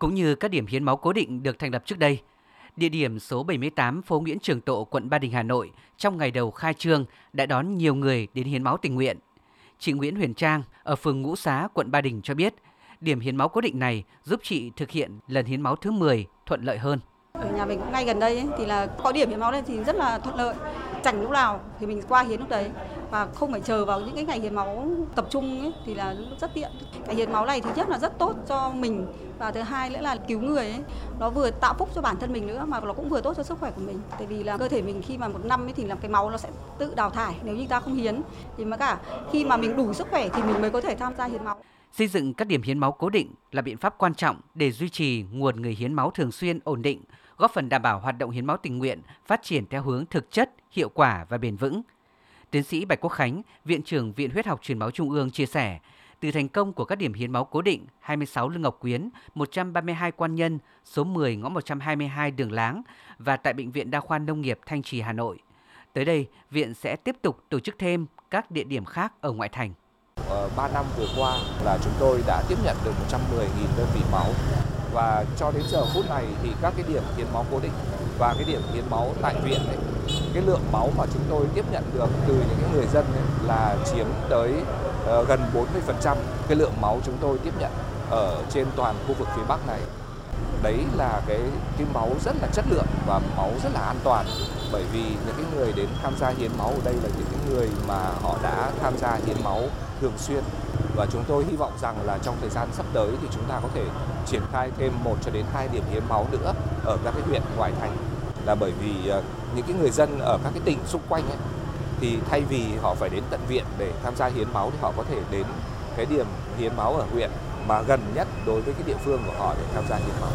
Cũng như các điểm hiến máu cố định được thành lập trước đây, địa điểm số 78 phố Nguyễn Trường Tộ, quận Ba Đình, Hà Nội trong ngày đầu khai trương đã đón nhiều người đến hiến máu tình nguyện. Chị Nguyễn Huyền Trang ở phường Ngũ Xá, quận Ba Đình cho biết, điểm hiến máu cố định này giúp chị thực hiện lần hiến máu thứ 10 thuận lợi hơn. Ở nhà mình cũng ngay gần đây ấy, thì là có điểm hiến máu đây thì rất là thuận lợi. Chẳng lúc nào thì mình qua hiến lúc đấy và không phải chờ vào những cái ngày hiến máu tập trung ấy, thì là rất tiện. Cái hiến máu này thứ nhất là rất tốt cho mình và thứ hai nữa là cứu người ấy. Nó vừa tạo phúc cho bản thân mình nữa mà nó cũng vừa tốt cho sức khỏe của mình. Tại vì là cơ thể mình khi mà một năm ấy thì là cái máu nó sẽ tự đào thải nếu như ta không hiến. Thì mà cả khi mà mình đủ sức khỏe thì mình mới có thể tham gia hiến máu. Xây dựng các điểm hiến máu cố định là biện pháp quan trọng để duy trì nguồn người hiến máu thường xuyên ổn định, góp phần đảm bảo hoạt động hiến máu tình nguyện phát triển theo hướng thực chất, hiệu quả và bền vững. Tiến sĩ Bạch Quốc Khánh, Viện trưởng Viện Huyết học Truyền máu Trung ương chia sẻ, từ thành công của các điểm hiến máu cố định 26 Lương Ngọc Quyến, 132 Quan Nhân, số 10 ngõ 122 Đường Láng và tại Bệnh viện Đa khoa Nông nghiệp Thanh Trì Hà Nội. Tới đây, Viện sẽ tiếp tục tổ chức thêm các địa điểm khác ở ngoại thành. Ờ, 3 năm vừa qua là chúng tôi đã tiếp nhận được 110.000 đơn vị máu và cho đến giờ phút này thì các cái điểm hiến máu cố định và cái điểm hiến máu tại viện ấy, cái lượng máu mà chúng tôi tiếp nhận được từ những cái người dân ấy là chiếm tới uh, gần 40% cái lượng máu chúng tôi tiếp nhận ở trên toàn khu vực phía Bắc này. Đấy là cái cái máu rất là chất lượng và máu rất là an toàn bởi vì những cái người đến tham gia hiến máu ở đây là những cái người mà họ đã tham gia hiến máu thường xuyên và chúng tôi hy vọng rằng là trong thời gian sắp tới thì chúng ta có thể triển khai thêm một cho đến hai điểm hiến máu nữa ở các cái huyện ngoại thành là bởi vì ờ, những cái người dân ở các cái tỉnh xung quanh ấy, thì thay vì họ phải đến tận viện để tham gia hiến máu thì họ có thể đến cái điểm hiến máu ở huyện mà gần nhất đối với cái địa phương của họ để tham gia hiến máu.